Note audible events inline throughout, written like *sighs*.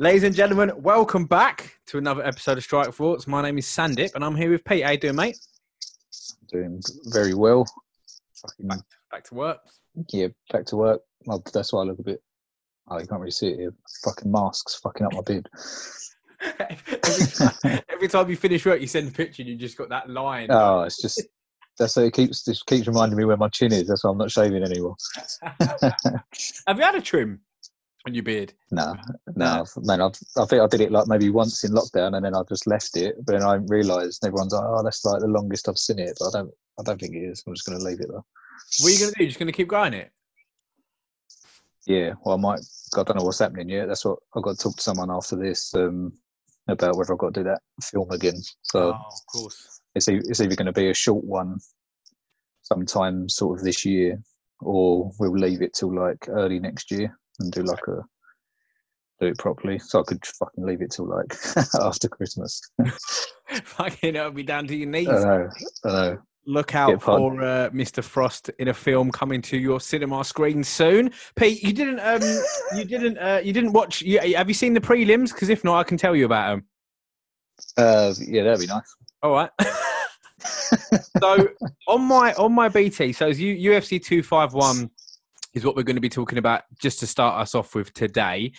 Ladies and gentlemen, welcome back to another episode of Strike Thoughts. My name is Sandip, and I'm here with Pete. How you doing, mate? Doing very well. Fucking, Back, back to work. yeah, back to work. Well, that's why I look a bit. Oh, you can't really see it here. Fucking masks fucking up my beard. every, time, every time you finish work, you send a picture, and you just got that line. oh, it's just that's how it keeps this keeps reminding me where my chin is. That's why I'm not shaving anymore. *laughs* *laughs* Have you had a trim on your beard? No, no, man. I've, I think I did it like maybe once in lockdown, and then I just left it. But then I realised everyone's like, "Oh, that's like the longest I've seen it." But I don't. I don't think it is. I'm just going to leave it though. What are you going to do? You're just going to keep growing it? Yeah. Well, I might. I don't know what's happening yet. That's what I've got to talk to someone after this um, about whether I've got to do that film again. So. oh, of course. it's, it's either going to be a short one sometime sort of this year or we'll leave it till like early next year and do like a do it properly so i could fucking leave it till like *laughs* after christmas *laughs* Fucking, it'll be down to your knees. i know i know Look out for uh, Mr. Frost in a film coming to your cinema screen soon. Pete, you didn't, um, you didn't, uh, you didn't watch. You, have you seen the prelims? Because if not, I can tell you about them. uh, yeah that'd be nice All right. *laughs* so on my on my BT, so as U, UFC two five one is what we're going to be talking about just to start us off with today.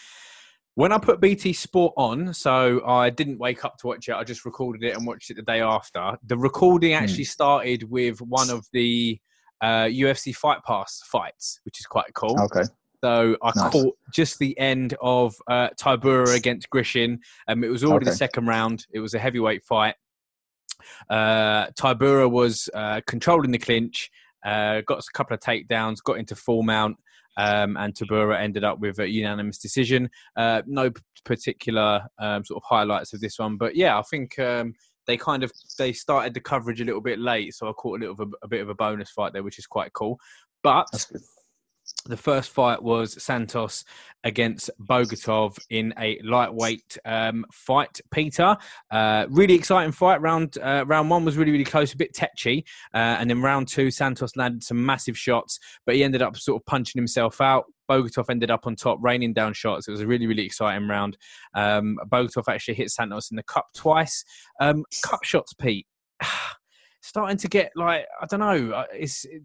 When I put BT Sport on, so I didn't wake up to watch it. I just recorded it and watched it the day after. The recording actually started with one of the uh, UFC Fight Pass fights, which is quite cool. okay So I Nice. caught just the end of uh, Tybura against Grishin. Um, it was already the second round. It was a heavyweight fight. Uh, Tybura was uh, controlling the clinch, uh, got a couple of takedowns, got into full mount, um, and Tybura ended up with a unanimous decision. Uh, no particular um, sort of highlights of this one, but yeah, I think um, they kind of they started the coverage a little bit late, so I caught a little a, a bit of a bonus fight there, which is quite cool. But the first fight was Santos against Bogatov in a lightweight um, fight. Peter, uh, really exciting fight. Round uh, round one was really really close, a bit tetchy, uh, and then round two, Santos landed some massive shots, but he ended up sort of punching himself out. Bogatov ended up on top, raining down shots. It was a really, really exciting round. Um, Bogatov actually hit Santos in the cup twice. Um, cup shots, Pete. *sighs* Starting to get like I don't know. uh, It's it,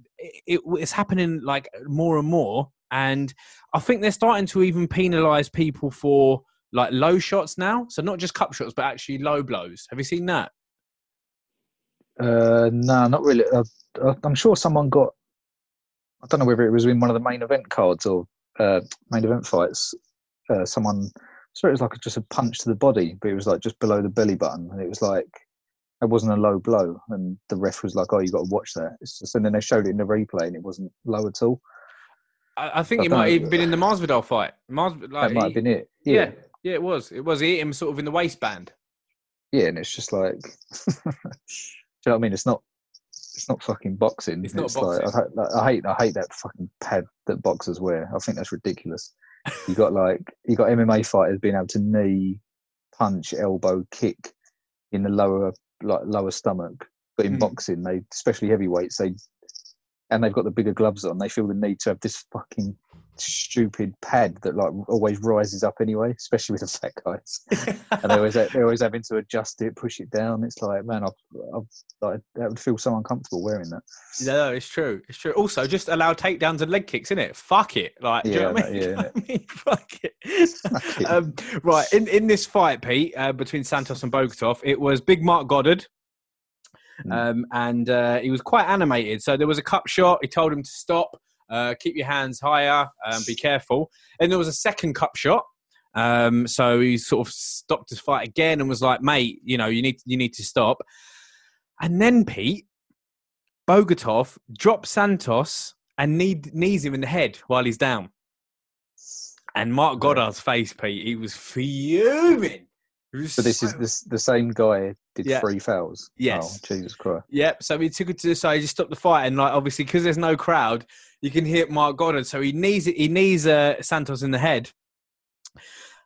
it, it's happening like more and more, and I think they're starting to even penalise people for like low shots now. So not just cup shots, but actually low blows. Have you seen that? uh no not really uh, uh, i'm sure someone got i don't know whether it was in one of the main event cards or uh main event fights uh someone so it was like just a punch to the body but it was like just below the belly button and it was like it wasn't a low blow and the ref was like oh you got to watch that it's just and then they showed it in the replay and it wasn't low at all I, I think I it might know. even been in the Masvidal fight. Mars, like, that might have been it yeah. yeah yeah, it was. It was. He hit him sort of in the waistband. yeah and it's just like *laughs* do you know what i mean it's not it's not fucking boxing It's not like I, boxing. I hate i hate that fucking pad that boxers wear i think that's ridiculous you got like you got mma fighters being able to knee punch elbow kick in the lower like lower stomach but in Mhm. boxing they especially heavyweights they and they've got the bigger gloves on they feel the need to have this fucking stupid pad that like always rises up anyway especially with the fat guys *laughs* and they always they're always having to adjust it, push it down. It's like, man, I've, I've like, that would feel so uncomfortable wearing that. No, it's true. It's true. Also, just allow takedowns and leg kicks, innit? Fuck it. Like, do you know Yeah, what I mean? *laughs* yeah, Do you know what I mean? *laughs* Fuck it. Fuck it. um, right. In, in this fight, Pete, uh, between Santos and Bogatov, it was Big Marc Goddard. Mm. Um, and uh, he was quite animated. So there was a cup shot. He told him to stop, uh, keep your hands higher, um, be careful. And there was a second cup shot. Um, so he sort of stopped his fight again and was like, "Mate, you know, you need you need to stop." And then Pete Bogatov drops Santos and knee, knees him in the head while he's down. And Marc Goddard's face, Pete, he was fuming. Was So this is this the same guy did Yeah. three fouls. Yes. Oh, Jesus Christ. Yep. So he took it to the side. He stopped the fight, and like obviously because there's no crowd, you can hear Marc Goddard. So he knees it he knees uh, Santos in the head,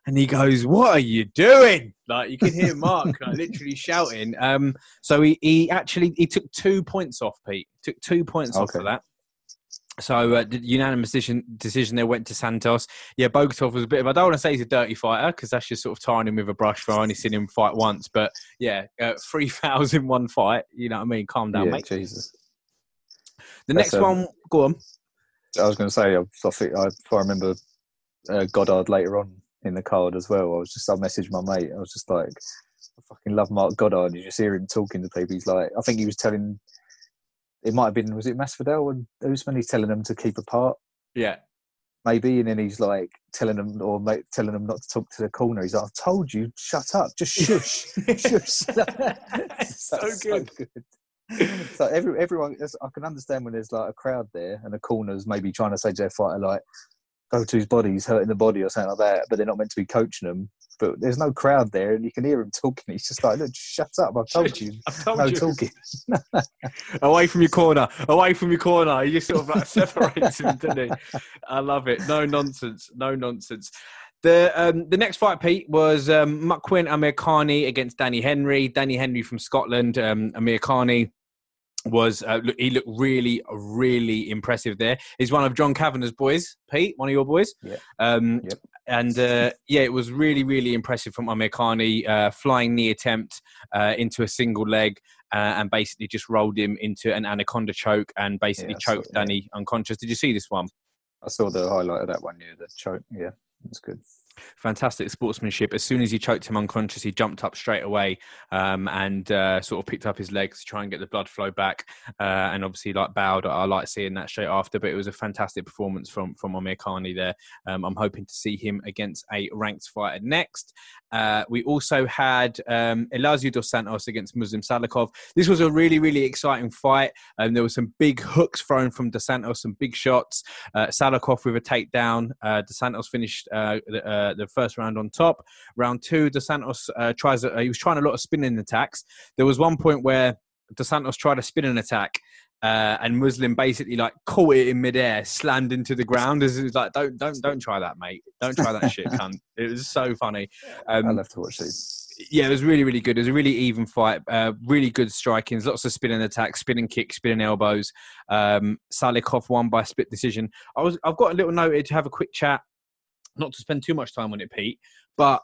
and he goes, "What are you doing?" Like you can hear Mark like, *laughs* literally shouting. Um. So he he actually he took two points off Pete. Took two points off for that. So uh, the unanimous decision decision there went to Santos. Yeah, Bogatov was a bit of I don't want to say he's a dirty fighter because that's just sort of tying him with a brush for I only seen him fight once. But yeah, uh, *laughs* three fouls in one fight. You know what I mean? Calm down, yeah, mate. Jesus. The That's, next um, one, go on. I was going to say, I, I, think, I, I remember uh, Goddard later on in the card as well, I was just, I messaged my mate. I was just like, I fucking love Marc Goddard. You just hear him talking to people. He's like, I think he was telling, it might have been, was it Masvidal and Usman? He's telling them to keep apart, Yeah, maybe. And then he's like telling them, or mate, telling them not to talk to the corner. He's like, I've told you, shut up, just shush. shush. *laughs* So That's good. so every everyone, I can understand when there's like a crowd there and the corners maybe trying to say to their fighter like, "Go to his body, he's hurting the body" or something like that, but they're not meant to be coaching them. But there's no crowd there, and you can hear him talking. He's just like, "Look, shut up! I've told you, *laughs* I've told no you. talking." *laughs* *laughs* away from your corner, away from your corner. Just sort of like separates him, didn't he? I love it. No nonsense. No nonsense. The um, the next fight, Pete, was um, Amirkhani against Danny Henry. Danny Henry from Scotland. Um, Amirkhani was uh, look, he looked really really impressive there. He's one of John Kavanagh's boys, Pete, one of your boys. Yeah. Um, Yep. And uh, yeah, it was really really impressive from Amirkhani. Uh, flying knee attempt uh, into a single leg uh, and basically just rolled him into an anaconda choke and basically Yeah, choked it, yeah. Danny unconscious. Did you see this one? I saw the highlight of that one. Yeah, the choke. Yeah, that's good. Fantastic sportsmanship. As soon as he choked him unconscious, he jumped up straight away um, and uh, sort of picked up his legs to try and get the blood flow back. Uh, and obviously, like bowed. I like seeing that straight after. But it was a fantastic performance from from Amirkhani there. Um, I'm hoping to see him against a ranked fighter next. Uh, we also had um, Elizeu dos Santos against Muslim Salikhov. This was a really, really exciting fight. Um, there were some big hooks thrown from Dos Santos, some big shots. Uh, Salikhov with a takedown. Uh, Dos Santos finished uh, the, uh, the first round on top. Round two, Dos Santos uh, tries. A, he was trying a lot of spinning attacks. There was one point where Dos Santos tried a spinning attack. Uh, and Muslim basically like caught it in midair, slammed into the ground. As it was like, don't, don't, don't try that, mate. Don't try that shit, cunt. *laughs* It was so funny. Um, I love to watch these. yeah, it was really, really good. It was a really even fight. Uh, really good strikings, lots of spinning attacks, spinning kicks, spinning elbows. Um, Salikhov won by split decision. I was, I've got a little note noted to have a quick chat, not to spend too much time on it, Pete. But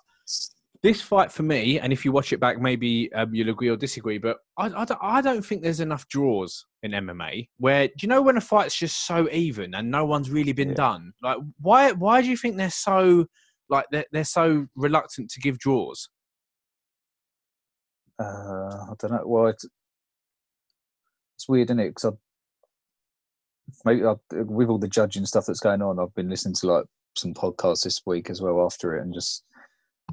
this fight for me, and if you watch it back, maybe um, you'll agree or disagree. But I, I, don't, I don't think there's enough draws in MMA. Where do you know when a fight's just so even and no one's really been Yeah. done? Like, why? Why do you think they're so like they're, they're so reluctant to give draws? Uh, I don't know. Well, it's, it's weird, isn't it? Because maybe I, with all the judging stuff that's going on, I've been listening to like some podcasts this week as well after it, and just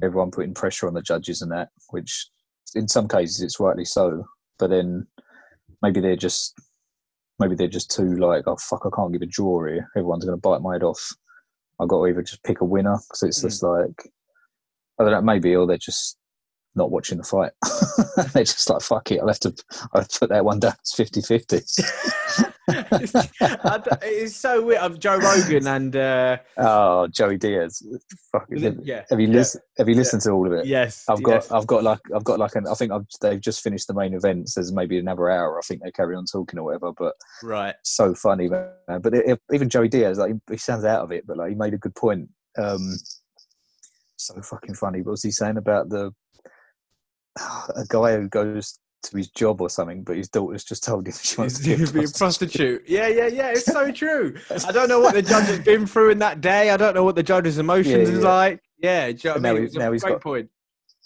everyone putting pressure on the judges and that, which in some cases it's rightly so. But then maybe they're just maybe they're just too like, oh fuck, I can't give a draw here. Everyone's going to bite my head off. I've got to either just pick a winner because it's mm. just like I don't know, maybe, or they're just not watching the fight. *laughs* they're just like, fuck it, I'll have to, I'll have to put that one down. It's 50 50. *laughs* It's so weird. I'm Joe Rogan and uh, Oh, Joey Diaz. Fuck it. Have, yeah, have you yeah. listened? Have you listened to all of it? yes, I've got, yes. I've got like, I've got like an. I think I've, they've just finished the main event. So there's maybe another hour. I think they carry on talking or whatever. But right. so funny, man. But it, even Joey Diaz, like he sounds out of it, but like he made a good point. Um, so fucking funny. What was he saying about the a guy who goes to his job or something, but his daughter's just told him *laughs* she wants to be a prostitute. prostitute. Yeah, yeah, yeah. It's so *laughs* true. I don't know what the judge has been through in that day. I don't know what the judge's emotions Yeah, is like. Yeah, you know what I now mean? he- now he's great got- point.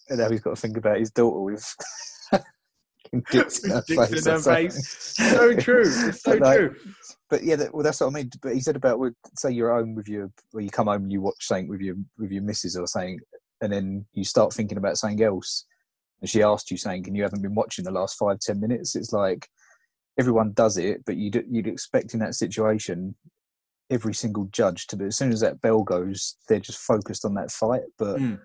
And now he's got to think about his daughter with *laughs* dicks in her face. in her face. So true. It's so But, like, true. But yeah, that, well, that's what I mean. But he said about say you're home with your, or you come home and you watch something with your with your missus or something, and then you start thinking about something else, and she asked you saying, "Can you haven't been watching the last five ten minutes?" It's like everyone does it, but you'd you'd expect in that situation every single judge to be as soon as that bell goes, they're just focused on that fight. But Mm.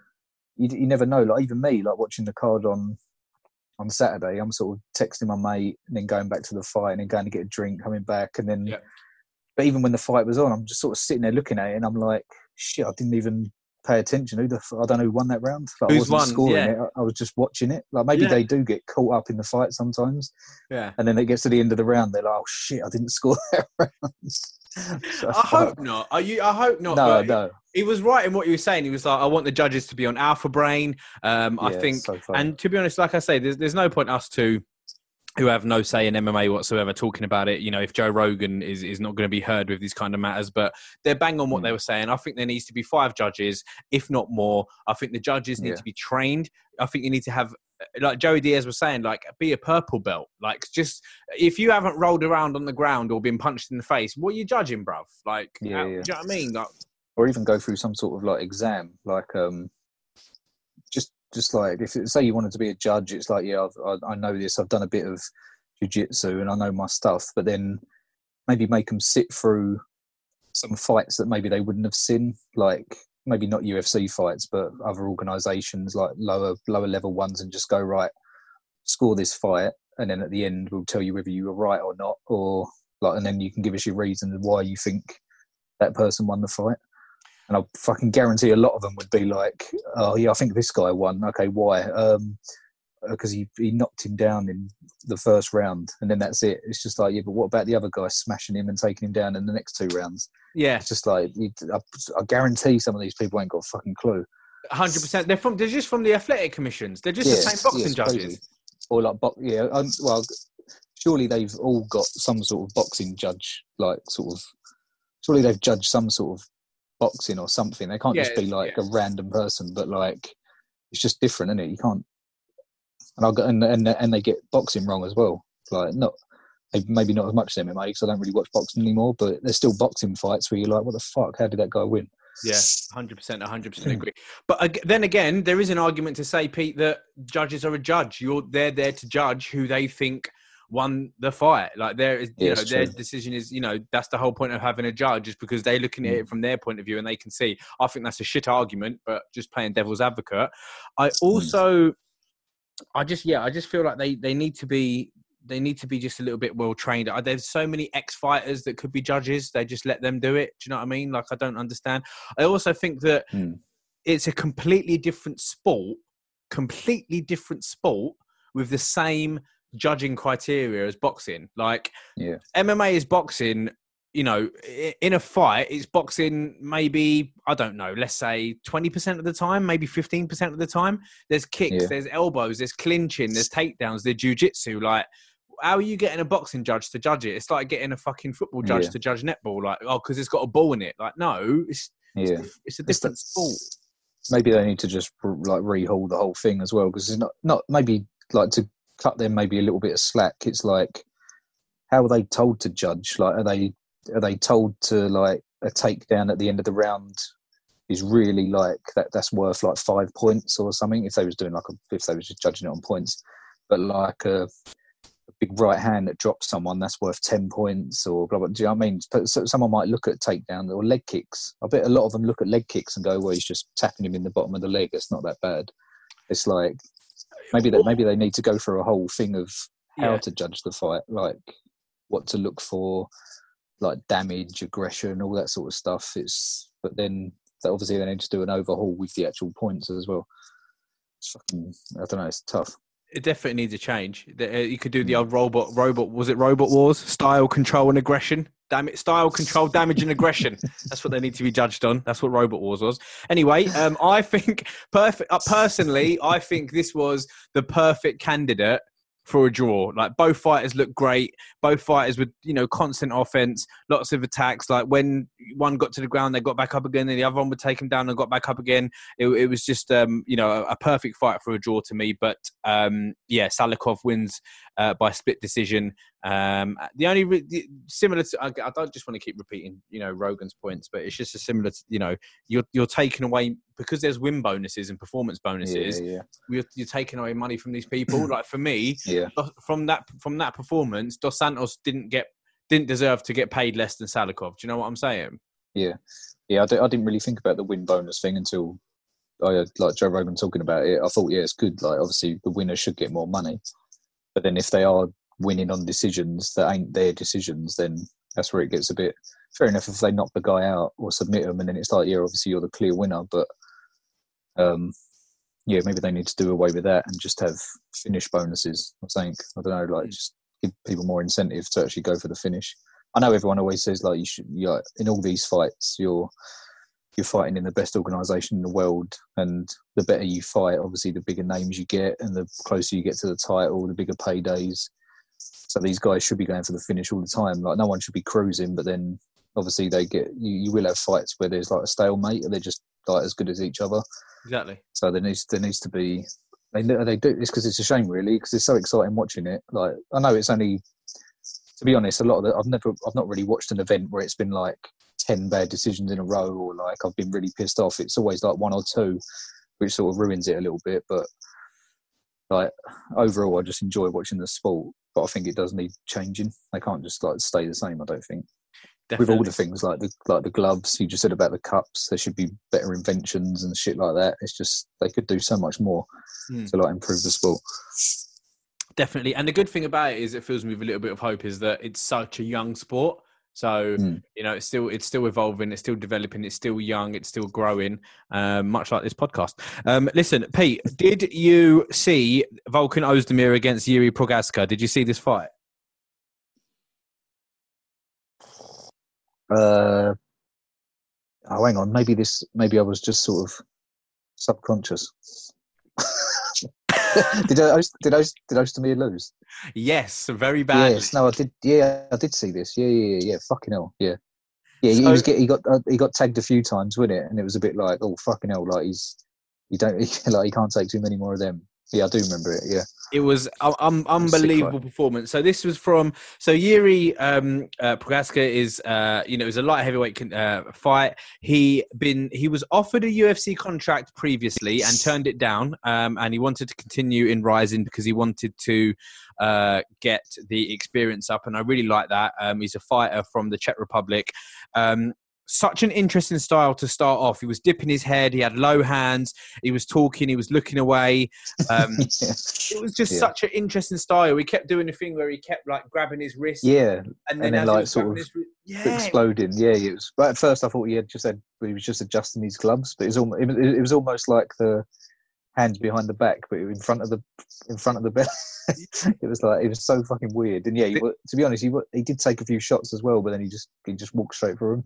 you, you never know. Like even me, like watching the card on on Saturday, I'm sort of texting my mate and then going back to the fight and then going to get a drink, coming back, and then. Yeah. But even when the fight was on, I'm just sort of sitting there looking at it, and I'm like, "Shit, I didn't even pay attention. Who the f- I don't know who won that round. Like, I wasn't won? scoring Yeah. it. I, I was just watching it. Like maybe Yeah. they do get caught up in the fight sometimes, Yeah. and then it gets to the end of the round, they're like, "Oh shit, I didn't *laughs* score that round." *laughs* I hope not. Are you? I hope not. No, no. He was right in what you were saying. He was like, I want the judges to be on Alpha Brain. Um, I think, so and to be honest, like I say, there's there's no point us two who have no say in MMA whatsoever talking about it. You know, if Joe Rogan is is not going to be heard with these kind of matters, but they're bang on what Mm. they were saying. I think there needs to be five judges, if not more. I think the judges need Yeah. to be trained. I think you need to have. Like Joey Diaz was saying, like be a purple belt. Like just if you haven't rolled around on the ground or been punched in the face, what are you judging, bruv? Like, Yeah, how- yeah. do you know what I mean? Like, or even go through some sort of like exam, like um, just like if it, say you wanted to be a judge, it's like yeah, I've, I, I know this, I've done a bit of jujitsu and I know my stuff, but then maybe make them sit through some fights that maybe they wouldn't have seen, like maybe not UFC fights, but other organisations like lower lower level ones, and just go right, score this fight, and then at the end we'll tell you whether you were right or not, or like, and then you can give us your reasons why you think that person won the fight. And I fucking guarantee a lot of them would be like, "Oh yeah, I think this guy won. Okay, why? Um, because he he knocked him down in the first round, and then that's it. It's just like, yeah, but what about the other guy smashing him and taking him down in the next two rounds? yeah, It's just like, you, I, I guarantee some of these people ain't got a fucking clue. hundred percent. They're from. They're just from the athletic commissions. They're just the same boxing yeah, judges. crazy. Or like, bo- yeah, um, well, surely they've all got some sort of boxing judge, like sort of. Surely they've judged some sort of boxing or something. They can't just be like yeah. a random person, but like it's just different, isn't it? You can't. And I will and and and they get boxing wrong as well. Like not. Maybe not as much as MMA because I don't really watch boxing anymore, but there's still boxing fights where you're like, what the fuck? How did that guy win? Yeah, hundred percent, hundred percent agree. But then again, there is an argument to say, Pete, that judges are a judge. You're they're there to judge who they think won the fight. Like there is, you Yeah, know, their true. decision is, you know, that's the whole point of having a judge is because they're looking at Mm. it from their point of view and they can see. I think that's a shit argument, but just playing devil's advocate. I also, I just yeah, I just feel like they they need to be. They need to be just a little bit well trained. Uh, There's so many ex fighters that could be judges. They just let them do it. Do you know what I mean? Like I don't understand. I also think that Hmm. it's a completely different sport, completely different sport with the same judging criteria as boxing. Like Yeah. MMA is boxing, you know, in a fight, it's boxing maybe, I don't know, let's say 20% of the time, maybe 15% of the time. There's kicks, Yeah. there's elbows, there's clinching, there's takedowns, there's jujitsu. Like, how are you getting a boxing judge to judge it? It's like getting a fucking football judge Yeah. to judge netball. Like, oh, because it's got a ball in it. Like, no, it's, it's, Yeah. diff- it's a It's different the- sport. maybe they need to just like rehaul the whole thing as well because it's not not maybe like to cut them maybe a little bit of slack. It's like how are they told to judge? Like are they are they told to like a takedown at the end of the round is really like that that's worth like five points or something if they was doing like a, if they was just judging it on points. But like a, a big right hand that drops someone that's worth 10 points or blah blah do you know what I mean? So someone might look at takedown or leg kicks. I bet a lot of them look at leg kicks and go well he's just tapping him in the bottom of the leg. It's not that bad. It's like maybe that maybe they need to go through a whole thing of how Yeah. to judge the fight like what to look for like damage aggression all that sort of stuff. It's but then they obviously they need to do an overhaul with the actual points as well. It's fucking i don't know it's tough It definitely needs a change. Uh, You could do the Mm. old robot, robot. Was it Robot Wars? Style, control, and aggression. Damn it! Style, control, damage, and aggression. That's what they need to be judged on. That's what Robot Wars was. Anyway, um, I think perfect. Uh, personally, I think this was the perfect candidate for a draw. Like both fighters looked great. Both fighters with you know constant offense, lots of attacks. Like when one got to the ground, they got back up again, and the other one would take them down and got back up again. It, it was just um, you know a, a perfect fight for a draw to me. But um, yeah, Salikhov wins uh, by split decision. Um, the only re- the, similar to I, I don't just want to keep repeating you know Rogan's points, but it's just a similar to, you know you're you're taking away because there's win bonuses and performance bonuses. yeah You're, you're taking away money from these people. *clears throat* like for me, yeah from that from that performance, Dos Santos didn't get didn't deserve to get paid less than Salikhov. Do you know what I'm saying? yeah yeah I, di- I didn't really think about the win bonus thing until i like joe rogan talking about it i thought yeah it's good like obviously the winner should get more money but then if they are winning on decisions that ain't their decisions then that's where it gets a bit fair enough if they knock the guy out or submit him and then it's like yeah obviously you're the clear winner but um yeah maybe they need to do away with that and just have finish bonuses i think i don't know like just give people more incentive to actually go for the finish I know everyone always says like you should. You're, in all these fights, you're you're fighting in the best organisation in the world, and the better you fight, obviously, the bigger names you get, and the closer you get to the title, the bigger paydays. So these guys should be going for the finish all the time. Like no one should be cruising, but then obviously they get you. You will have fights where there's like a stalemate, and they're just like as good as each other. Exactly. So there needs there needs to be they they do this because it's a shame really because it's so exciting watching it. Like I know it's only to be honest, a lot of the I've never I've not really watched an event where it's been like ten bad decisions in a row or like I've been really pissed off. It's always like one or two, which sort of ruins it a little bit. But like overall, I just enjoy watching the sport. But I think it does need changing. They can't just like stay the same. I don't think. Definitely. With all the things like the like the gloves you just said about the cups, there should be better inventions and shit like that. It's just they could do so much more Mm. to like improve the sport. Definitely. And the good thing about it is it fills me with a little bit of hope is that it's such a young sport. So Mm. you know, it's still it's still evolving, it's still developing, it's still young, it's still growing. Um, much like this podcast. Um, listen, Pete, did you see Volkan Ozdemir against Yuri Prochazka? Did you see this fight? Uh, oh, hang on. Maybe this. Maybe I was just sort of subconscious. *laughs* did I? Did I? Did Ozdemir lose? Yes, very badly. Yes. No, I did. Yeah, I did see this. Yeah, yeah, yeah. yeah. Fucking hell. Yeah. Yeah, he was get, he got uh, he got tagged a few times, wasn't it? And it was a bit like, oh fucking hell, like he's you don't *laughs* like he can't take too many more of them. Yeah, I do remember it. Yeah, It was um, unbelievable performance. So this was from so Yuri um, uh, Prochazka is uh, you know it was a light heavyweight con- uh, fight. He been he was offered a UFC contract previously and turned it down, um, and he wanted to continue in Rizin because he wanted to uh, get the experience up, and I really like that. Um, he's a fighter from the Czech Republic. Um, such an interesting style to start off. He was dipping his head. He had low hands. He was talking. He was looking away. Um, *laughs* it was just Yeah. such an interesting style. He kept doing the thing where he kept like grabbing his wrist, yeah, and then, and then, like, sort of wrist, yeah, exploding. Yeah, it was. But at first, I thought he had just had he was just adjusting his gloves, but it was almost, it was, almost like the hands behind the back, but in front of the in front of the belt. *laughs* it was like it was so fucking weird. And yeah, he, to be honest, he he did take a few shots as well, but then he just he just walked straight through him.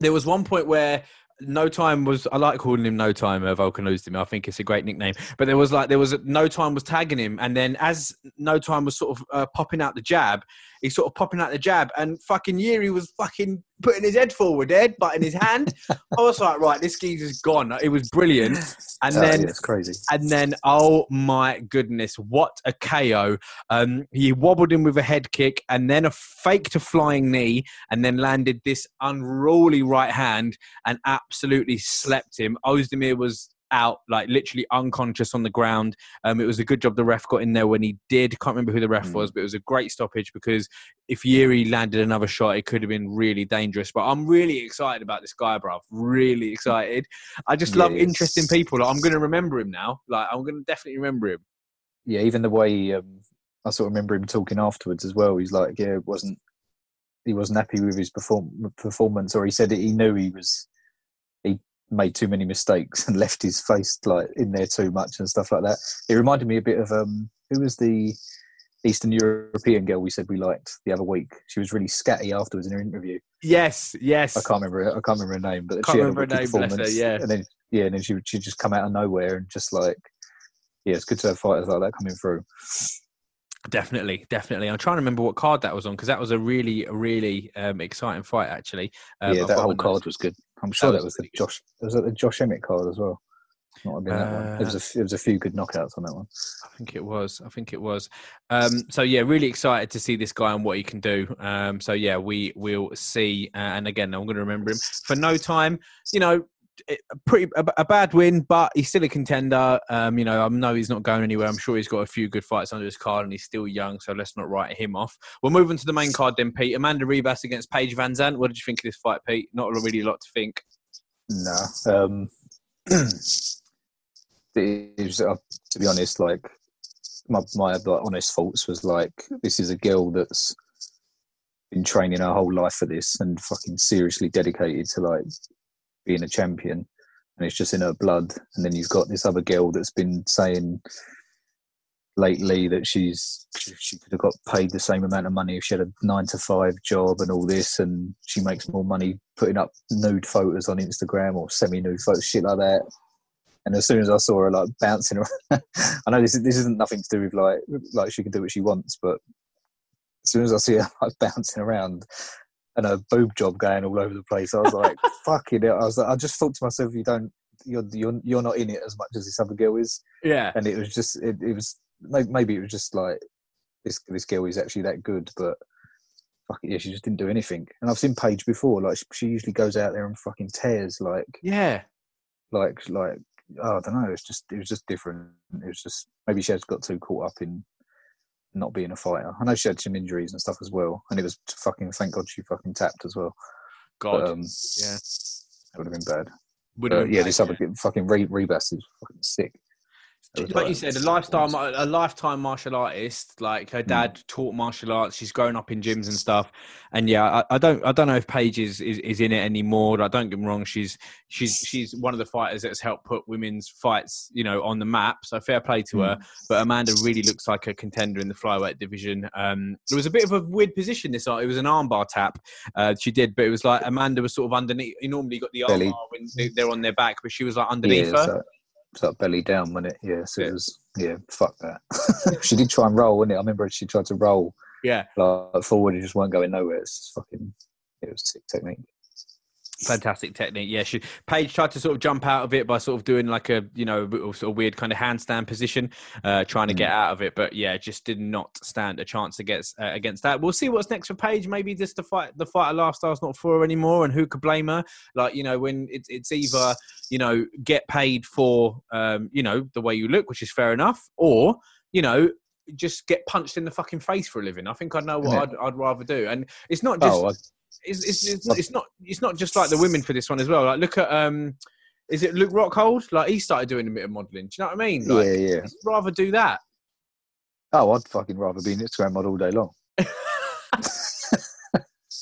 There was one point where no time was i like calling him no time uh, Volkan Ozdemir. i think it's a great nickname but there was like there was no time was tagging him and then as no time was sort of uh, popping out the jab he's sort of popping out the jab and fucking Yuri was fucking putting his head forward head but in his hand *laughs* i was like right this geezer's gone it was brilliant and Oh, then yeah, it's crazy. and then, oh my goodness, what a KO. Um, he wobbled him with a head kick and then a fake to flying knee and then landed this unruly right hand and absolutely slept him. Ozdemir was out, like literally unconscious on the ground. Um, it was a good job the ref got in there when he did. Can't remember who the ref Mm. was, but it was a great stoppage because if Yuri landed another shot, it could have been really dangerous. But I'm really excited about this guy, bruv. Really excited. I just Yeah, love interesting people. Like, I'm going to remember him now. Like I'm going to definitely remember him. Yeah, even the way um, I sort of remember him talking afterwards as well. He's like, yeah, it wasn't he wasn't happy with his perform- performance, or he said that he knew he was made too many mistakes *laughs* and left his face like in there too much and stuff like that. It reminded me a bit of um, who was the Eastern European girl we said we liked the other week. She was really scatty afterwards in her interview. Yes, yes. I can't remember. I can't remember her name, but Can't she had remember a her name, bless her, performance. yeah. and then yeah, and then she she just come out of nowhere and just like yeah, it's good to have fighters like that coming through. Definitely, definitely. I'm trying to remember what card that was on because that was a really, really um, exciting fight. Actually, um, yeah, that whole card was good. I'm sure That that was the. Josh. Was that the Josh Emmett card as well? Have been that one. There was Uh, a there was a few good knockouts on that one. I think it was. I think it was. Um, so yeah, really excited to see this guy and what he can do. Um, so yeah, we will see. Uh, and again, I'm going to remember him for no time. You know, a pretty a, a bad win, but he's still a contender. Um, you know, I know he's not going anywhere. I'm sure he's got a few good fights under his card, and he's still young. So let's not write him off. We'll move on to the main card then, Pete. Amanda Ribas against Paige VanZant. What did you think of this fight, Pete? Not really a lot to think. No, um, *clears throat* was, uh, to be honest, like my my like, honest thoughts was like this is a girl that's been training her whole life for this and fucking seriously dedicated to like being a champion, and it's just in her blood. And then you've got this other girl that's been saying lately that she's she, could have got paid the same amount of money if she had a nine to five job and all this, and she makes more money putting up nude photos on Instagram or semi-nude photos, shit like that. And as soon as I saw her like bouncing around, *laughs* I know this this isn't nothing to do with like like she can do what she wants, but as soon as I see her *laughs* like bouncing around and a boob job going all over the place, I was like, *laughs* "Fucking it!" I was like, I just thought to myself, "You don't, you're you're you're not in it as much as this other girl is." Yeah, And it was just, it, it was maybe it was just like this this girl is actually that good, but. Fuck it, yeah, she just didn't do anything. And I've seen Paige before. Like she, she usually goes out there and fucking tears. Like yeah. like like oh, I don't know. It's just it was just different. It was just maybe she has got too caught up in not being a fighter. I know she had some injuries and stuff as well, and it was fucking thank God she fucking tapped as well. God, But, um, yeah. that would have been bad. Would have yeah, bad, this other fucking Re- Ribas is fucking sick. Like you said, a lifetime a lifetime martial artist. Like Hmm. her dad taught martial arts. She's grown up in gyms and stuff. And yeah, I, I don't I don't know if Paige is, is, is in it anymore. I don't get me wrong, she's she's she's one of the fighters that's helped put women's fights, you know, on the map. So fair play to her. But Amanda really looks like a contender in the flyweight division. Um, it was a bit of a weird position this It was an armbar tap uh, she did, but it was like Amanda was sort of underneath. You normally got the armbar when they- they're on their back, but she was like underneath it's her. it's like belly down, wasn't it? Yeah, so Yeah. it was yeah, fuck that. *laughs* she did try and roll, wasn't it? I remember she tried to roll Yeah. like forward, it just weren't going nowhere. It's just fucking it was sick technique. Fantastic technique. Yeah, she Paige tried to sort of jump out of it by sort of doing like a you know sort of weird kind of handstand position, uh, trying to get out of it. But yeah, just did not stand a chance against uh, against that. We'll see what's next for Paige. Maybe just the fight the fighter lifestyle's not for her anymore, and who could blame her? Like you know when it's it's either you know get paid for um, you know the way you look, which is fair enough, or you know just get punched in the fucking face for a living. I think I know what I'd, I'd rather do, and it's not just Oh, it's, it's, it's, not, it's not it's not just like the women for this one as well. Like look at um, is it Luke Rockhold? Like he started doing a bit of modelling. Do you know what I mean? Like, yeah, yeah. I'd rather do that. Oh, I'd fucking rather be an Instagram model all day long. *laughs*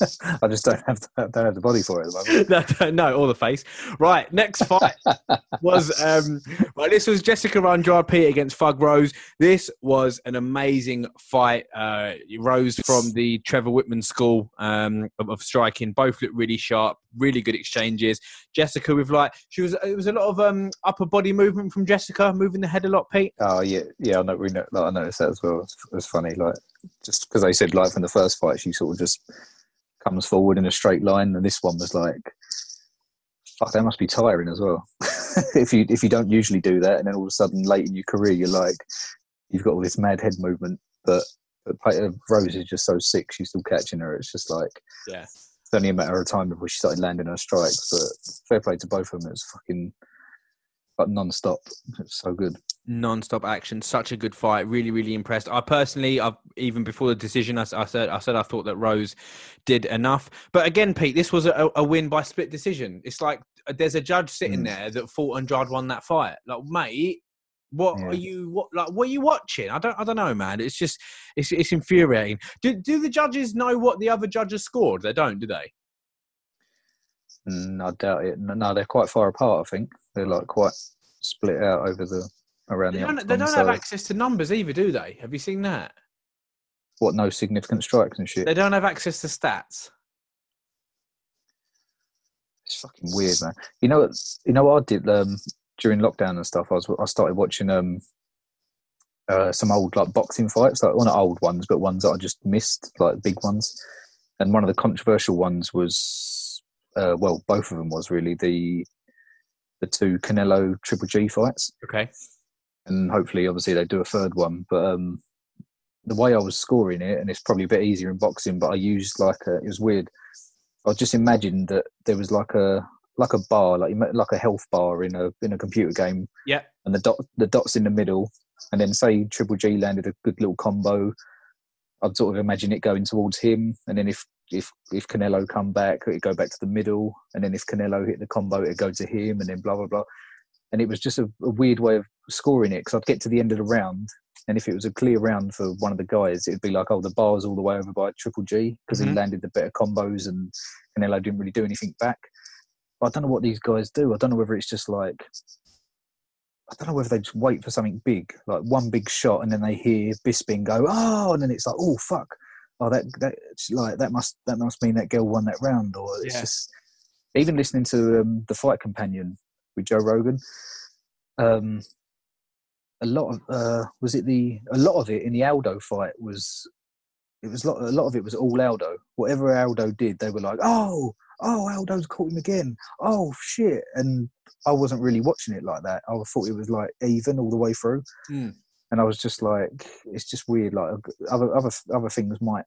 *laughs* I just don't have the, don't have the body for it at the moment. *laughs* no, no, or the face. Right, next fight *laughs* was um, right. This was Jessica Andrade Pete against Thug Rose. This was an amazing fight. Uh, Rose from the Trevor Wittman School um, of, of striking. Both looked really sharp, really good exchanges. Jessica with like she was. It was a lot of um, upper body movement from Jessica, moving the head a lot. Pete. Oh yeah, yeah. I know. We know. Like, I noticed that as well. It was funny, like just because they said like from the first fight, she sort of just comes forward in a straight line, and this one was like, fuck, that must be tiring as well. *laughs* if you if you don't usually do that, and then all of a sudden late in your career, you're like, you've got all this mad head movement, but. But uh, Rose is just so sick; she's still catching her. It's just like Yeah. it's only a matter of time before she started landing her strikes. But fair play to both of them. It's fucking like non-stop. It's so good. non-stop action such a good fight really really impressed i personally i've even before the decision i, I said i said i thought that rose did enough but again pete this was a, a win by split decision it's like uh, there's a judge sitting Mm. there that thought andrade won that fight like mate what Yeah. are you what like what are you watching i don't i don't know man it's just it's it's infuriating do, do the judges know what the other judges scored they don't do they Mm, I doubt it. No, no, they're quite far apart. I think they're like quite split out over the around they the. don't, they don't so have access to numbers either do they have you seen that what? No significant strikes and shit. they don't have access to stats It's fucking weird, man. You know what? You know what I did um, during lockdown and stuff. I was I started watching um uh, some old like boxing fights, like well not old ones, but ones that I just missed, like big ones. And one of the controversial ones was, uh, well, both of them was really the the two Canelo Triple G fights. okay and hopefully, obviously, they do a third one. But um, the way I was scoring it, and it's probably a bit easier in boxing, but I used like a, it was weird. I just imagined that there was like a like a bar, like like a health bar in a in a computer game, yeah and the dot the dots in the middle, and then say Triple G landed a good little combo. I'd sort of imagine it going towards him, and then if if if Canelo come back, it'd go back to the middle, and then if Canelo hit the combo, it'd go to him, and then blah blah blah. And it was just a, a weird way of scoring it because I'd get to the end of the round, and if it was a clear round for one of the guys, it'd be like, oh, the bar's all the way over by Triple G because Mhm. he landed the better combos, and Canelo didn't really do anything back. But I don't know what these guys do. I don't know whether it's just like I don't know whether they just wait for something big, like one big shot, and then they hear Bisping go, "Oh," and then it's like, "Oh fuck." Oh, that that like that must that must mean that girl won that round, or it's Yeah. just even listening to um, the fight companion with Joe Rogan. Um, a lot of uh, was it the a lot of it in the Aldo fight was it was lot, a lot of it was all Aldo. Whatever Aldo did, they were like, "Oh, oh, Aldo's caught him again. Oh shit!" And I wasn't really watching it like that. I thought it was like even all the way through, Mm. And I was just like, it's just weird. Like other other other things might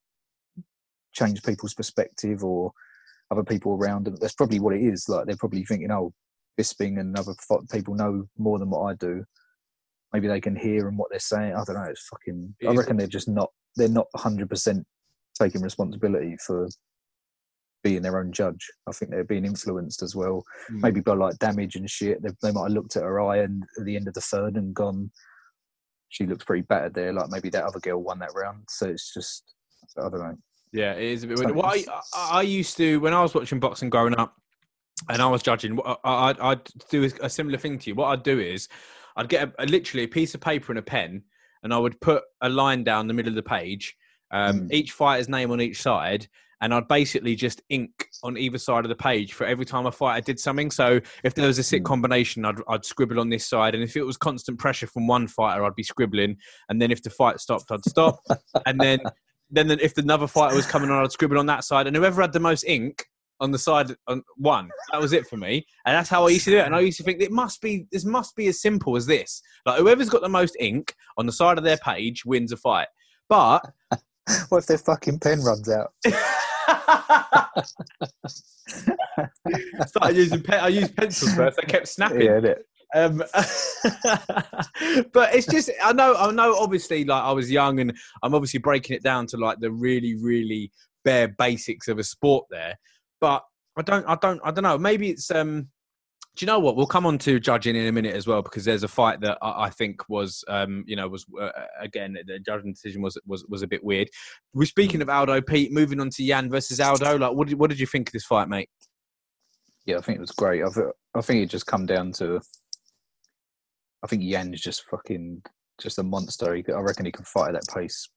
change people's perspective or other people around them. That's probably what it is. Like they're probably thinking, "Oh, Bisping and other people know more than what I do." Maybe they can hear and what they're saying. I don't know. It's fucking. I reckon they're just not. They're not hundred percent taking responsibility for being their own judge. I think they're being influenced as well. Mm. Maybe by like damage and shit. They, they might have looked at her eye and at the end of the third and gone. She looks pretty battered there. Like maybe that other girl won that round. So it's just. I don't know. Yeah, it is a bit weird. What I, I used to when I was watching boxing growing up, and I was judging. what I, I'd, I'd do a similar thing to you. What I'd do is, I'd get a, a- literally a piece of paper and a pen, and I would put a line down the middle of the page, um, Mm. each fighter's name on each side, and I'd basically just ink on either side of the page for every time I a I did something. So if there was a sit Mm. combination, I'd, I'd scribble on this side, and if it was constant pressure from one fighter, I'd be scribbling, and then if the fight stopped, I'd stop, *laughs* and then then the- if another fighter was coming on, I'd scribble on that side, and whoever had the most ink on the side on one, that was it for me, and that's how I used to do it. And I used to think it must be this must be as simple as this. Like whoever's got the most ink on the side of their page wins a fight. But *laughs* What if their fucking pen runs out? *laughs* started using pen, I used pencils first. They kept snapping. Yeah, innit? Um, *laughs* but it's just I know I know obviously like I was young and I'm obviously breaking it down to like the really really bare basics of a sport there. But I don't I don't I don't know. Maybe it's um. Do you know what? We'll come on to judging in a minute as well because there's a fight that I, I think was um you know was uh, again the judging decision was was was a bit weird. We're speaking of Aldo Pete. Moving on to Yan versus Aldo. Like what did what did you think of this fight, mate? Yeah, I think it was great. I, th- I think it just come down to. I think Yan's just fucking just a monster. He, could- I reckon he can fight at that pace,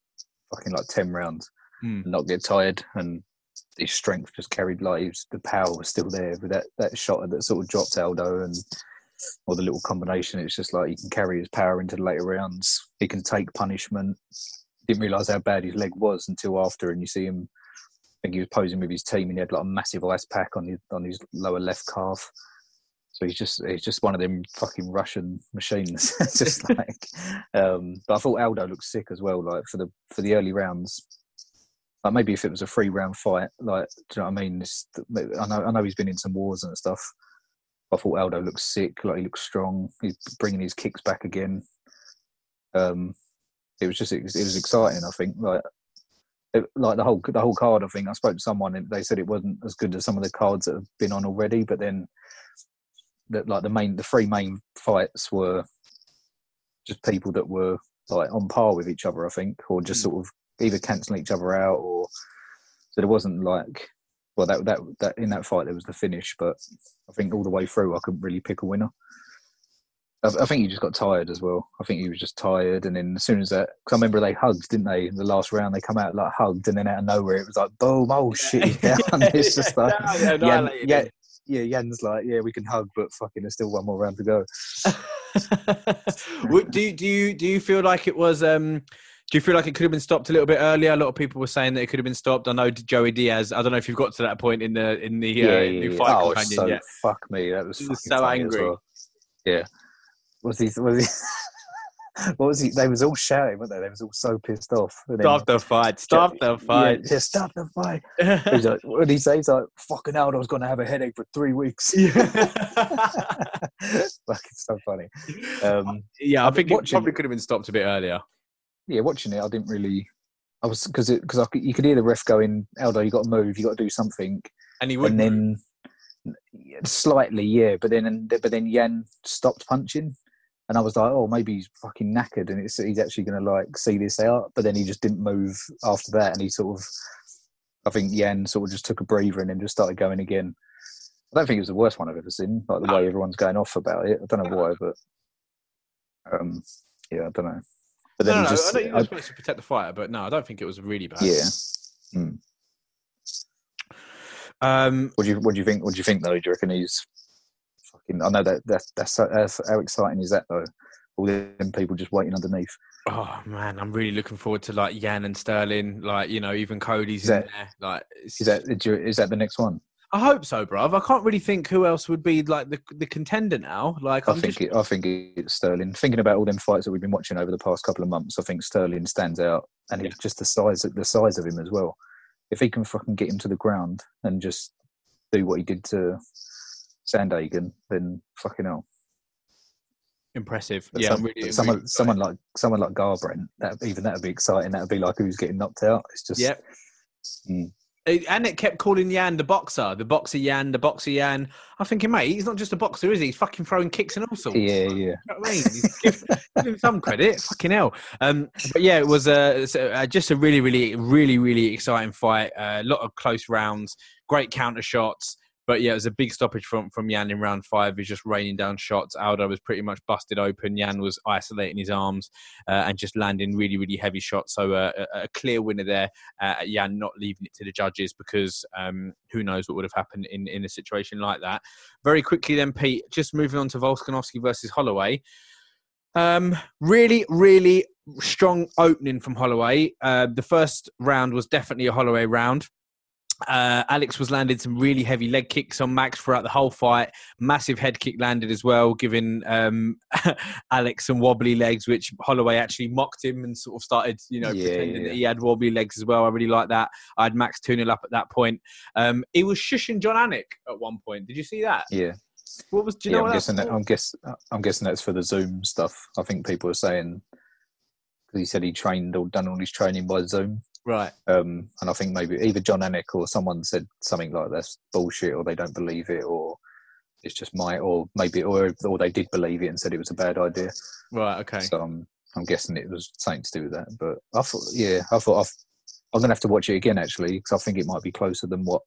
fucking like ten rounds, Hmm. and not get tired. And his strength just carried like he the power was still there with that that shot that sort of dropped Aldo and or the little combination. It's just like he can carry his power into the later rounds. He can take punishment. Didn't realise how bad his leg was until after, and you see him. I think he was posing with his team, and he had like a massive ice pack on his on his lower left calf. So he's just he's just one of them fucking Russian machines. *laughs* just *laughs* like, um, but I thought Aldo looked sick as well. Like for the for the early rounds, like maybe if it was a three round fight, like do you know what I mean? It's, I know I know he's been in some wars and stuff. I thought Aldo looked sick. Like he looked strong. He's bringing his kicks back again. Um, it was just it was, it was exciting. I think like it, like the whole the whole card. I think I spoke to someone and they said it wasn't as good as some of the cards that have been on already. But then that like the main the three main fights were just people that were like on par with each other. I think, or just Mm. sort of either cancelling each other out, or so there wasn't like well that that that in that fight there was the finish, but I think all the way through I couldn't really pick a winner. I, I think he just got tired as well. I think he was just tired, and then as soon as that, because I remember they hugged, didn't they? In the last round, they come out like hugged, and then out of nowhere it was like boom, oh shit, he's down. *laughs* *laughs* it's just like Yeah, yeah, Yan, annihilated yeah, yeah, Yan's like, yeah, we can hug, but fucking, there's still one more round to go. *laughs* Do do you do you feel like it was um do you feel like it could have been stopped a little bit earlier? A lot of people were saying that it could have been stopped. I know Joey Diaz. I don't know if you've got to that point in the in the uh, new fight Oh, companion so yet. fuck me, that was was so angry. well. Yeah, was he? Was he? *laughs* what was he? They was all shouting, weren't they? They was all so pissed off. And then- Stop the fight! Stop the fight! Yeah, stop the fight. *laughs* He's like, what did he say? He's like, fucking hell, I was going to have a headache for three weeks. *laughs* fucking so funny. Um, yeah, I I've think it watching- probably could have been stopped a bit earlier. Yeah, watching it, I didn't really. I was because because I you could hear the ref going, Aldo, you got to move, you got to do something, And he would. and then slightly, yeah, but then but then Yan stopped punching, and I was like, oh, maybe he's fucking knackered, and it's, he's actually going to like see this out. But then he just didn't move after that, and he sort of, I think Yan sort of just took a breather and then just started going again. I don't think it was the worst one I've ever seen, like the way everyone's going off about it. I don't know why, but Um, yeah, I don't know. But then no, no, just, I know you I- were supposed to protect the fighter, but no, I don't think it was really bad. yeah. Mm. Um, What do you what do you think? What do you think though? Do you reckon he's fucking? I know that that's that's, that's how exciting is that though? All them people just waiting underneath. oh man, I'm really looking forward to like Yan and Sterling. Like you know, even Cody's Is in that- there. Like, Is that is that the next one? I hope so, bruv. I can't really think who else would be like the the contender now. Like, I I'm think just it, I think it's Sterling. Thinking about all them fights that we've been watching over the past couple of months, I think Sterling stands out, and Yeah. it's just the size the size of him as well. If he can fucking get him to the ground and just do what he did to Sandhagen, then fucking hell. impressive. But yeah, some- really, someone really someone like someone like Garbrandt, that even that'd be exciting. That'd be like who's getting knocked out. It's just Yep. Mm. And it kept calling Yan the boxer, the boxer Yan, the boxer Yan. I'm thinking, mate, he's not just a boxer, is he? He's fucking throwing kicks and all sorts. yeah, yeah. You know I mean? give, give him some credit. Fucking hell. Um, but yeah, it was uh, uh, just a really, really, really, really exciting fight. A lot of close rounds, great counter shots. But yeah, it was a big stoppage from from Yan in round five. He's just raining down shots. Aldo was pretty much busted open. Yan was isolating his arms uh, and just landing really, really heavy shots. So uh, a, a clear winner there. Uh, Yan not leaving it to the judges because um, who knows what would have happened in in a situation like that. Very quickly, then Pete, just moving on to Volkanovski versus Holloway. Um, really, really strong opening from Holloway. Uh, the first round was definitely a Holloway round. Uh, Alex was landing some really heavy leg kicks on Max throughout the whole fight. Massive head kick landed as well, giving um, *laughs* Alex some wobbly legs, which Holloway actually mocked him and sort of started, you know, Yeah, pretending yeah. that he had wobbly legs as well. I really like that. I had Max 2 0 up at that point. Um, he was shushing Jon Anik at one point. Did you see that? Yeah, What was? Do you yeah. know I'm guessing that. I'm guess. I'm guessing that's for the Zoom stuff. I think people are saying because he said he trained or done all his training by Zoom. Right. Um, and I think maybe either Jon Anik or someone said something like that's bullshit, or they don't believe it, or it's just my, or maybe, or or they did believe it and said it was a bad idea. Right. Okay. So I'm, I'm guessing it was something to do with that. But I thought, yeah, I thought I've, I'm gonna have to watch it again actually because I think it might be closer than what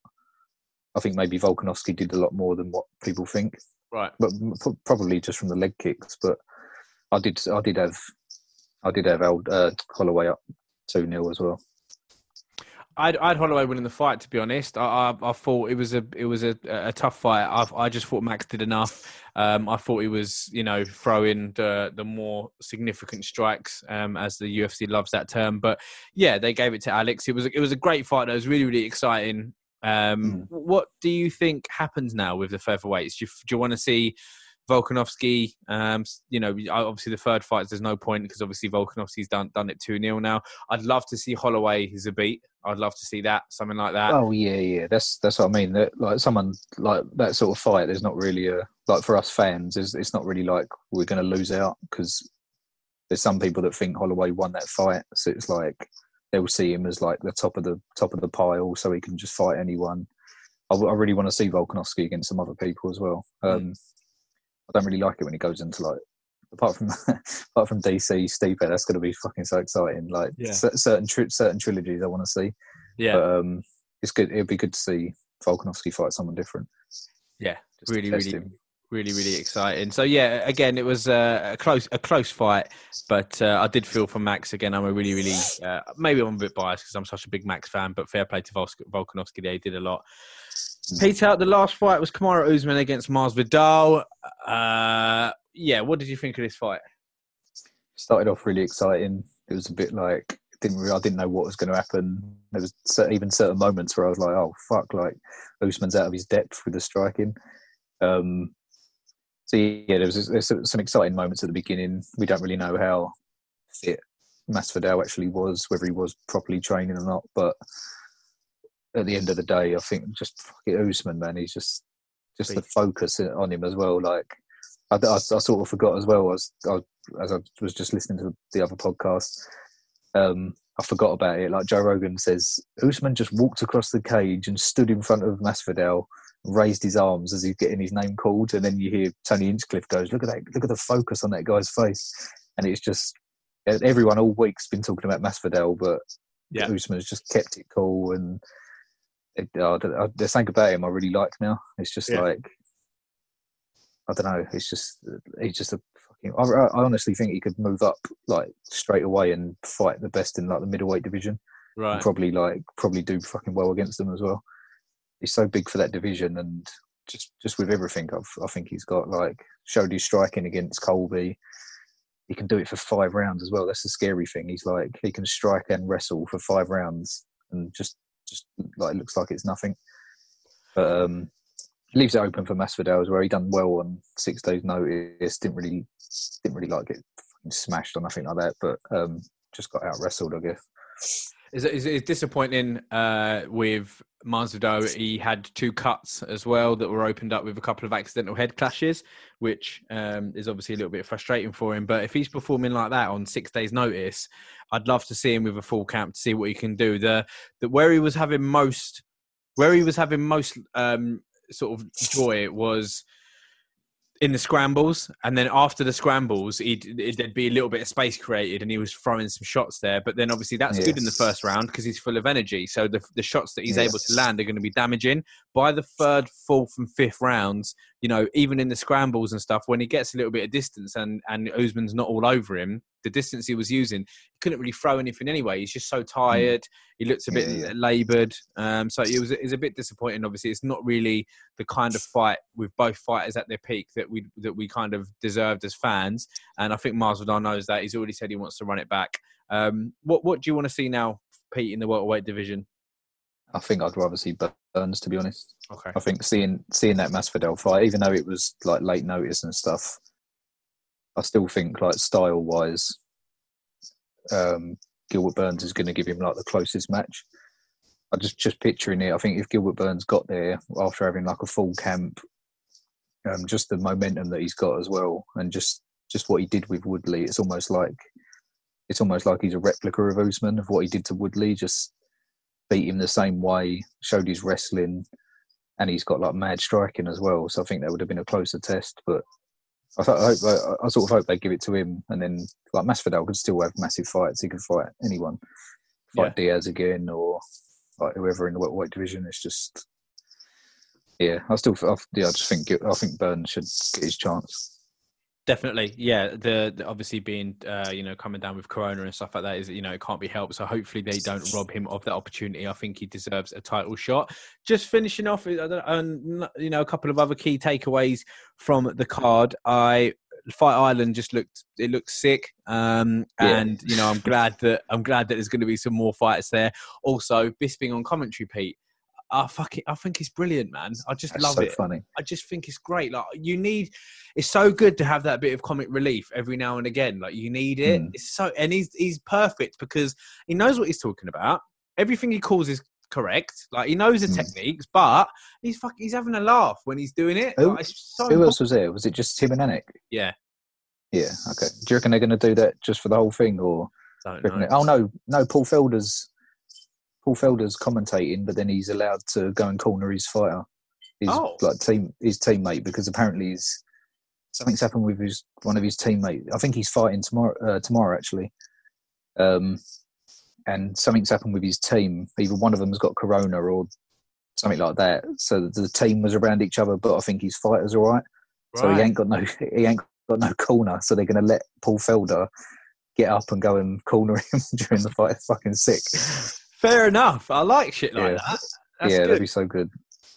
I think. Maybe Volkanovski did a lot more than what people think, Right. but probably just from the leg kicks. But I did, I did have, I did have Al, uh, Holloway up two 0 as well. I'd, I'd Holloway winning the fight. To be honest, I, I, I thought it was a it was a, a tough fight. I, I just thought Max did enough. Um, I thought he was you know throwing the the more significant strikes, um, as the UFC loves that term. But yeah, they gave it to Alex. It was it was a great fight. It was really really exciting. Um, What do you think happens now with the featherweights? Do you, do you want to see Volkanovski? Um, you know, obviously the third fight there's no point because obviously Volkanovski's done done it two 0 now. I'd love to see Holloway as a beat. I'd love to see that something like that. Oh yeah, yeah. That's that's what I mean. That like someone like that sort of fight. There's not really a like for us fans. It's, it's not really like we're going to lose out because there's some people that think Holloway won that fight. So it's like they'll see him as like the top of the top of the pile, so he can just fight anyone. I really want to see Volkanovski against some other people as well. Um, I don't really like it when he goes into like apart from *laughs* apart from DC Stipe. That's going to be fucking so exciting. Like Yeah. cer- certain certain trilogies I want to see. yeah, But um, it's good. It'd be good to see Volkanovski fight someone different. yeah, just really, really, him. really, really exciting. So yeah, again, it was uh, a close, a close fight, but uh, I did feel for Max again. I'm a really, really, uh, maybe I'm a bit biased because I'm such a big Max fan, but fair play to Vol- Volkanovski. He did a lot. Peter, the last fight was Kamaru Usman against Masvidal. Uh, yeah, what did you think of this fight? Started off really exciting. It was a bit like didn't really, I didn't know what was going to happen. There was cer- even certain moments where I was like, "Oh fuck!" Like Usman's out of his depth with the striking. Um, so yeah, there was some exciting moments at the beginning. We don't really know how fit Masvidal actually was, whether he was properly training or not. But at the end of the day, I think just fuck it, Usman, man, he's just just the focus on him as well. Like I, I, I sort of forgot as well as I, as I was just listening to the other podcast. Um, I forgot about it. Like Joe Rogan says, Usman just walked across the cage and stood in front of Masvidal, raised his arms as he's getting his name called, and then you hear Tony Hinchcliffe goes, "Look at that! Look at the focus on that guy's face." And it's just everyone all week's been talking about Masvidal, but Yeah. Usman's just kept it cool and. It, uh, there's something about him I really like now. It's just Yeah. like I don't know. It's just he's just a fucking. I honestly think he could move up like straight away and fight the best in like the middleweight division. Right. And probably like probably do fucking well against them as well. He's so big for that division, and just just with everything, I've, I think he's got like showed his striking against Colby. He can do it for five rounds as well. That's the scary thing. He's like he can strike and wrestle for five rounds, and just just like looks like it's nothing. But um, leaves it open for Masvidal where he done well on six days' notice. Didn't really didn't really like get smashed or nothing like that, but um, just got out wrestled, I guess. Is it, is it disappointing uh, with Masvidal? He had two cuts as well that were opened up with a couple of accidental head clashes, which um, is obviously a little bit frustrating for him. But if he's performing like that on six days' notice, I'd love to see him with a full camp to see what he can do. The, the where he was having most, where he was having most um, sort of joy was in the scrambles, and then after the scrambles, he'd, there'd be a little bit of space created, and he was throwing some shots there. But then, obviously, that's good in the first round because he's full of energy. So the the shots that he's able to land are going to be damaging. By the third, fourth, and fifth rounds, you know, even in the scrambles and stuff, when he gets a little bit of distance and and Usman's not all over him, the distance he was using, he couldn't really throw anything anyway. He's just so mm. tired. He looks a bit yeah, yeah. laboured. Um, so it was, it was a bit disappointing. Obviously, it's not really the kind of fight with both fighters at their peak that we that we kind of deserved as fans. And I think Masvidal knows that. He's already said he wants to run it back. Um, what what do you want to see now, Pete, in the welterweight division? I think I'd rather see Burns, to be honest. Okay. I think seeing seeing that Masvidal fight, even though it was like late notice and stuff, I still think like style wise, um, Gilbert Burns is going to give him like the closest match. I just just picturing it. I think if Gilbert Burns got there after having like a full camp, um, just the momentum that he's got as well, and just just what he did with Woodley, it's almost like it's almost like he's a replica of Usman of what he did to Woodley. Just beat him the same way, showed his wrestling, and he's got like mad striking as well. So I think that would have been a closer test. But I, thought, I, hope, I, I, sort of hope they give it to him, and then like Masvidal could still have massive fights. He could fight anyone, fight yeah. Diaz again, or like whoever in the weight division. It's just, yeah, I still, I, yeah, I just think I think Burns should get his chance. Definitely, yeah. The, the, obviously being uh, you know coming down with Corona and stuff like that is you know it can't be helped. So hopefully they don't rob him of that opportunity. I think he deserves a title shot. Just finishing off, and you know a couple of other key takeaways from the card. I Fight Island just looked it looked sick, um, yeah. and you know I'm glad that I'm glad that there's going to be some more fights there. Also, Bisping on commentary, Pete. I fucking I think it's brilliant, man. I just That's love so it. Funny. I just think it's great. Like you need, it's so good to have that bit of comic relief every now and again. Like you need it. Mm. It's so, and he's he's perfect because he knows what he's talking about. Everything he calls is correct. Like he knows the mm. techniques, but he's fucking he's having a laugh when he's doing it. Who, like, so who else was there? Was it just Tim and Anik? Yeah. Yeah. Okay. Do you reckon they're going to do that just for the whole thing, or? Oh no, no. Paul Felder's Paul Felder's commentating, but then he's allowed to go and corner his fighter, his oh. like team, his teammate, because apparently he's something's happened with his one of his teammates. I think he's fighting tomorrow. Uh, tomorrow, actually, um, and something's happened with his team. Either one of them's got corona or something like that. So the team was around each other, but I think his fighter's all right. right. So he ain't got no he ain't got no corner. So they're going to let Paul Felder get up and go and corner *laughs* him during the fight. It's fucking sick. *laughs* Fair enough. I like shit like yeah. that. That's yeah, good. that'd be so good.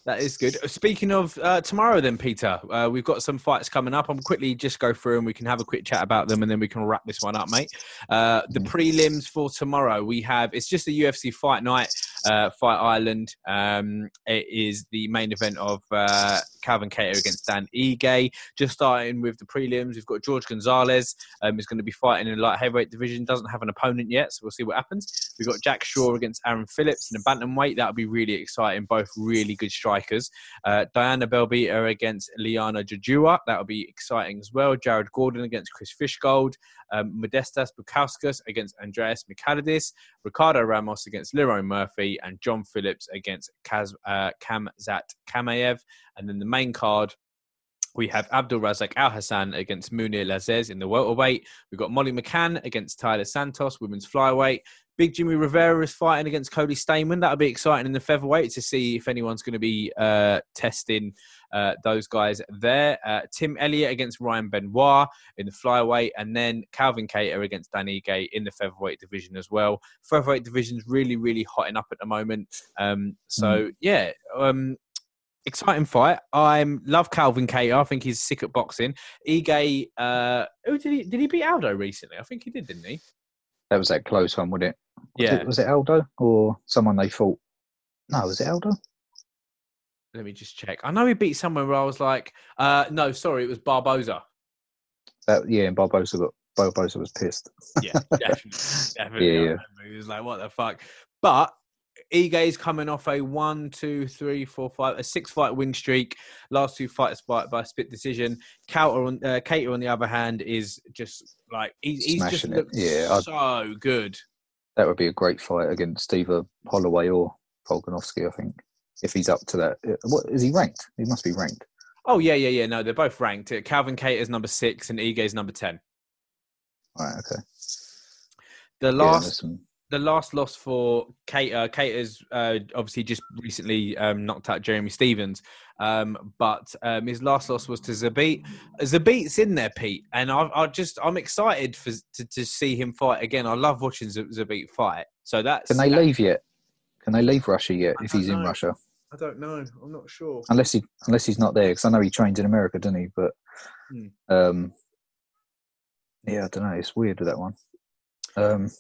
That is good. Speaking of uh, tomorrow, then Peter, uh, we've got some fights coming up. I'm quickly just go through and we can have a quick chat about them, and then we can wrap this one up, mate. Uh, the mm-hmm. prelims for tomorrow, we have it's just a UFC fight night, uh, Fight Island. Um, it is the main event of uh, Calvin Kattar against Dan Ige. Just starting with the prelims, we've got George Gonzalez. Um, is going to be fighting in the light heavyweight division. Doesn't have an opponent yet, so we'll see what happens. We've got Jack Shore against Aaron Phillips in a bantamweight. That'll be really exciting. Both really good strikers. Uh, Diana Belbita against Liana Jojua. That'll be exciting as well. Jared Gordon against Chris Fishgold. Um, Modestas Bukauskas against Andreas Michailidis. Ricardo Ramos against Lerone Murphy. And John Phillips against Kaz, uh, Khamzat Chimaev. And then the main card we have Abdul Razak Alhassan against Mounir Lazzez in the welterweight. We've got Molly McCann against Taila Santos, women's flyweight. Big Jimmie Rivera is fighting against Cody Stamann. That'll be exciting in the featherweight to see if anyone's going to be uh, testing uh, those guys there. Uh, Tim Elliott against Ryan Benoit in the flyweight, and then Calvin Kattar against Dan Ige in the featherweight division as well. Featherweight division's really, really hotting up at the moment. Um, so mm. yeah. Um, exciting fight. I love Calvin Kattar. I think he's sick at boxing. Ige, uh, who did he did he beat Aldo recently? I think he did, didn't he? That was that close one, wouldn't it? Was yeah. It, was it Aldo or someone they fought? No, was it Aldo? Let me just check. I know he beat someone where I was like, uh, no, sorry, it was Barboza. That, yeah, and Barboza got Barboza was pissed. yeah, definitely, *laughs* definitely. Yeah, yeah. He was like, "What the fuck?" But Ige's coming off a one, two, three, four, five, a six fight win streak. Last two fights by, by split decision. Counter on, uh, Kattar, on the other hand, is just like he's, he's just it. yeah, so I'd, good. That would be a great fight against either Holloway or Volkanovski, I think, if he's up to that. What is he ranked? He must be ranked. Oh yeah, yeah, yeah. No, they're both ranked. Calvin Kattar is number six and Ige's number ten. All right. Okay. The last. Yeah, the last loss for Kate, uh, Kate has uh, obviously just recently um, knocked out Jeremy Stephens, um, but um, his last loss was to Zabit. Zabit's in there, Pete, and I, I just I'm excited for to, to, see him fight again. I love watching Zabit fight. So that's can they leave yet? Can they leave Russia yet if he's know. in Russia? I don't know. I'm not sure. Unless he unless he's not there, because I know he trained in America, doesn't he? But hmm. um, yeah, I don't know. It's weird with that one. Um,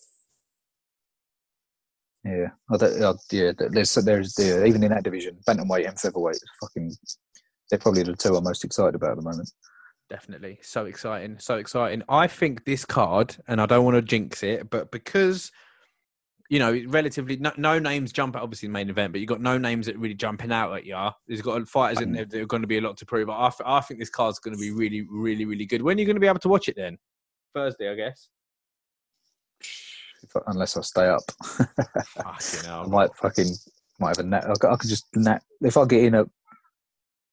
yeah, oh, that, oh, yeah. There's there's yeah, even in that division, bantamweight and featherweight, fucking, they're probably the two I'm most excited about at the moment. Definitely, so exciting, so exciting. I think this card, and I don't want to jinx it, but because you know, relatively no, no, names jump out. Obviously, the main event, but you've got no names that really jumping out at you. There's got fighters in there that are going to be a lot to prove. I, I think this card's going to be really, really, really good. When are you going to be able to watch it then? Thursday, I guess if, unless I stay up. *laughs* I might fucking might have a net. I could, I could just net if I get in a.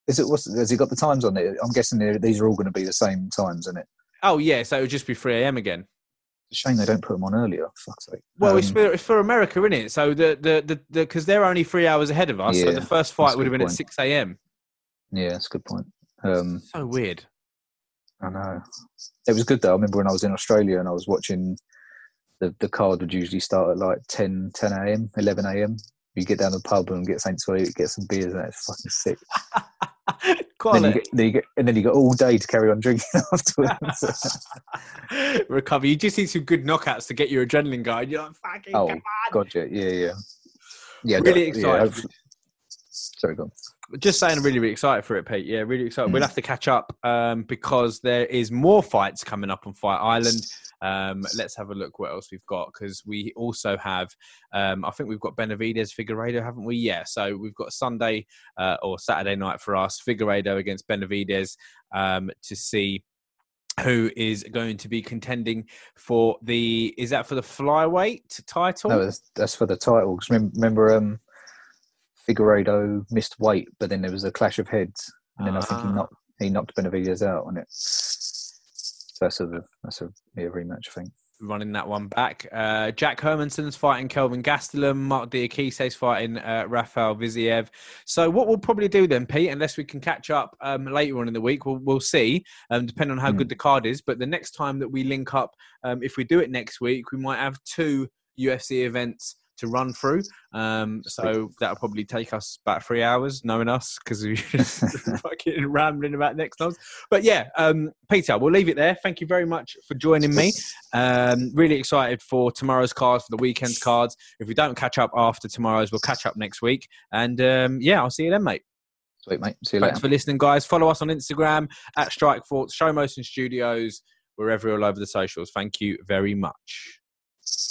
Is it what's has he got the times on it? I'm guessing these are all going to be the same times, isn't it? Oh yeah, so it would just be three a.m. again. It's a shame they don't put them on earlier. Fuck's sake. Well, um, it's, for, it's for America, isn't it? So the the the because the, they're only three hours ahead of us. Yeah, so the first fight would have been point. at six a.m. Yeah, that's a good point. Um, so weird. I know. It was good though. I remember when I was in Australia and I was watching the, the card would usually start at like 10, 10 a.m., 11 a.m. You get down to the pub and get something to eat, get some beers, and it's fucking sick. *laughs* then you, get, then you get, and then you got all day to carry on drinking *laughs* afterwards. *laughs* Recover. You just need some good knockouts to get your adrenaline going. You're like, fucking oh, come on. Gotcha. Yeah, yeah. Yeah, really excited. Yeah, Sorry, go on. Just saying, I'm really, really excited for it, Pete. Yeah, really excited. Mm. We'll have to catch up um, because there is more fights coming up on Fight Island. Um, let's have a look what else we've got because we also have, um, I think we've got Benavidez Figueiredo, haven't we? Yeah. So we've got Sunday uh, or Saturday night for us, Figueiredo against Benavidez um, to see who is going to be contending for the is that for the flyweight title no that's, that's for the title remember, remember um Figueiredo missed weight but then there was a clash of heads and then i think he ah. knocked he knocked benavidez out on it So that's a that's a, a rematch thing. Running that one back. Uh, Jack Hermansson's fighting Kelvin Gastelum. Marc Diakiese's fighting uh, Rafael Fiziev. So what we'll probably do then, Pete, unless we can catch up um, later on in the week, we'll, we'll see, um, depending on how mm. good the card is. But the next time that we link up, um, if we do it next week, we might have two UFC events to run through. Um, so that'll probably take us about three hours, knowing us, because we're *laughs* *laughs* fucking rambling about next times. But yeah, um, Peter, we'll leave it there. Thank you very much for joining me. Um, really excited for tomorrow's cards, for the weekend's cards. If we don't catch up after tomorrow's, we'll catch up next week. And um, yeah, I'll see you then, mate. Sweet, mate. See you Thanks later. for listening, guys. Follow us on Instagram at Strikeforce, Show Motion Studios. We're everywhere all over the socials. Thank you very much.